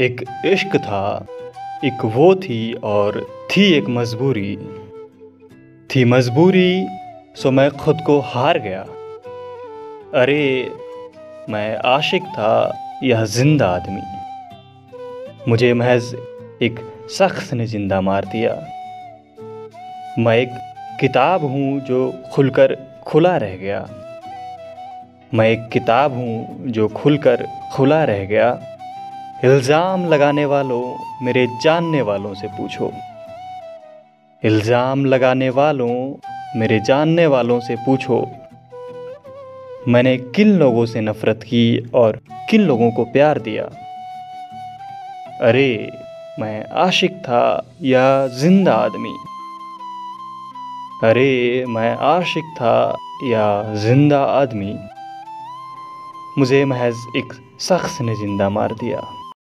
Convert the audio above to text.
एक इश्क था, एक वो थी और थी एक मजबूरी। थी मजबूरी, सो मैं खुद को हार गया। अरे, मैं आशिक था, यह ज़िंदा आदमी। मुझे महज एक शख्स ने ज़िंदा मार दिया। मैं एक किताब हूँ जो खुलकर खुला रह गया। मैं एक किताब हूँ जो खुलकर खुला रह गया। इल्ज़ाम लगाने वालों, मेरे जानने वालों से पूछो। इल्ज़ाम लगाने वालों, मेरे जानने वालों से पूछो। मैंने किन लोगों से नफ़रत की और किन लोगों को प्यार दिया? अरे, मैं आशिक था या ज़िंदा आदमी? अरे, मैं आशिक था या ज़िंदा आदमी? मुझे महज एक शख्स ने ज़िंदा मार दिया।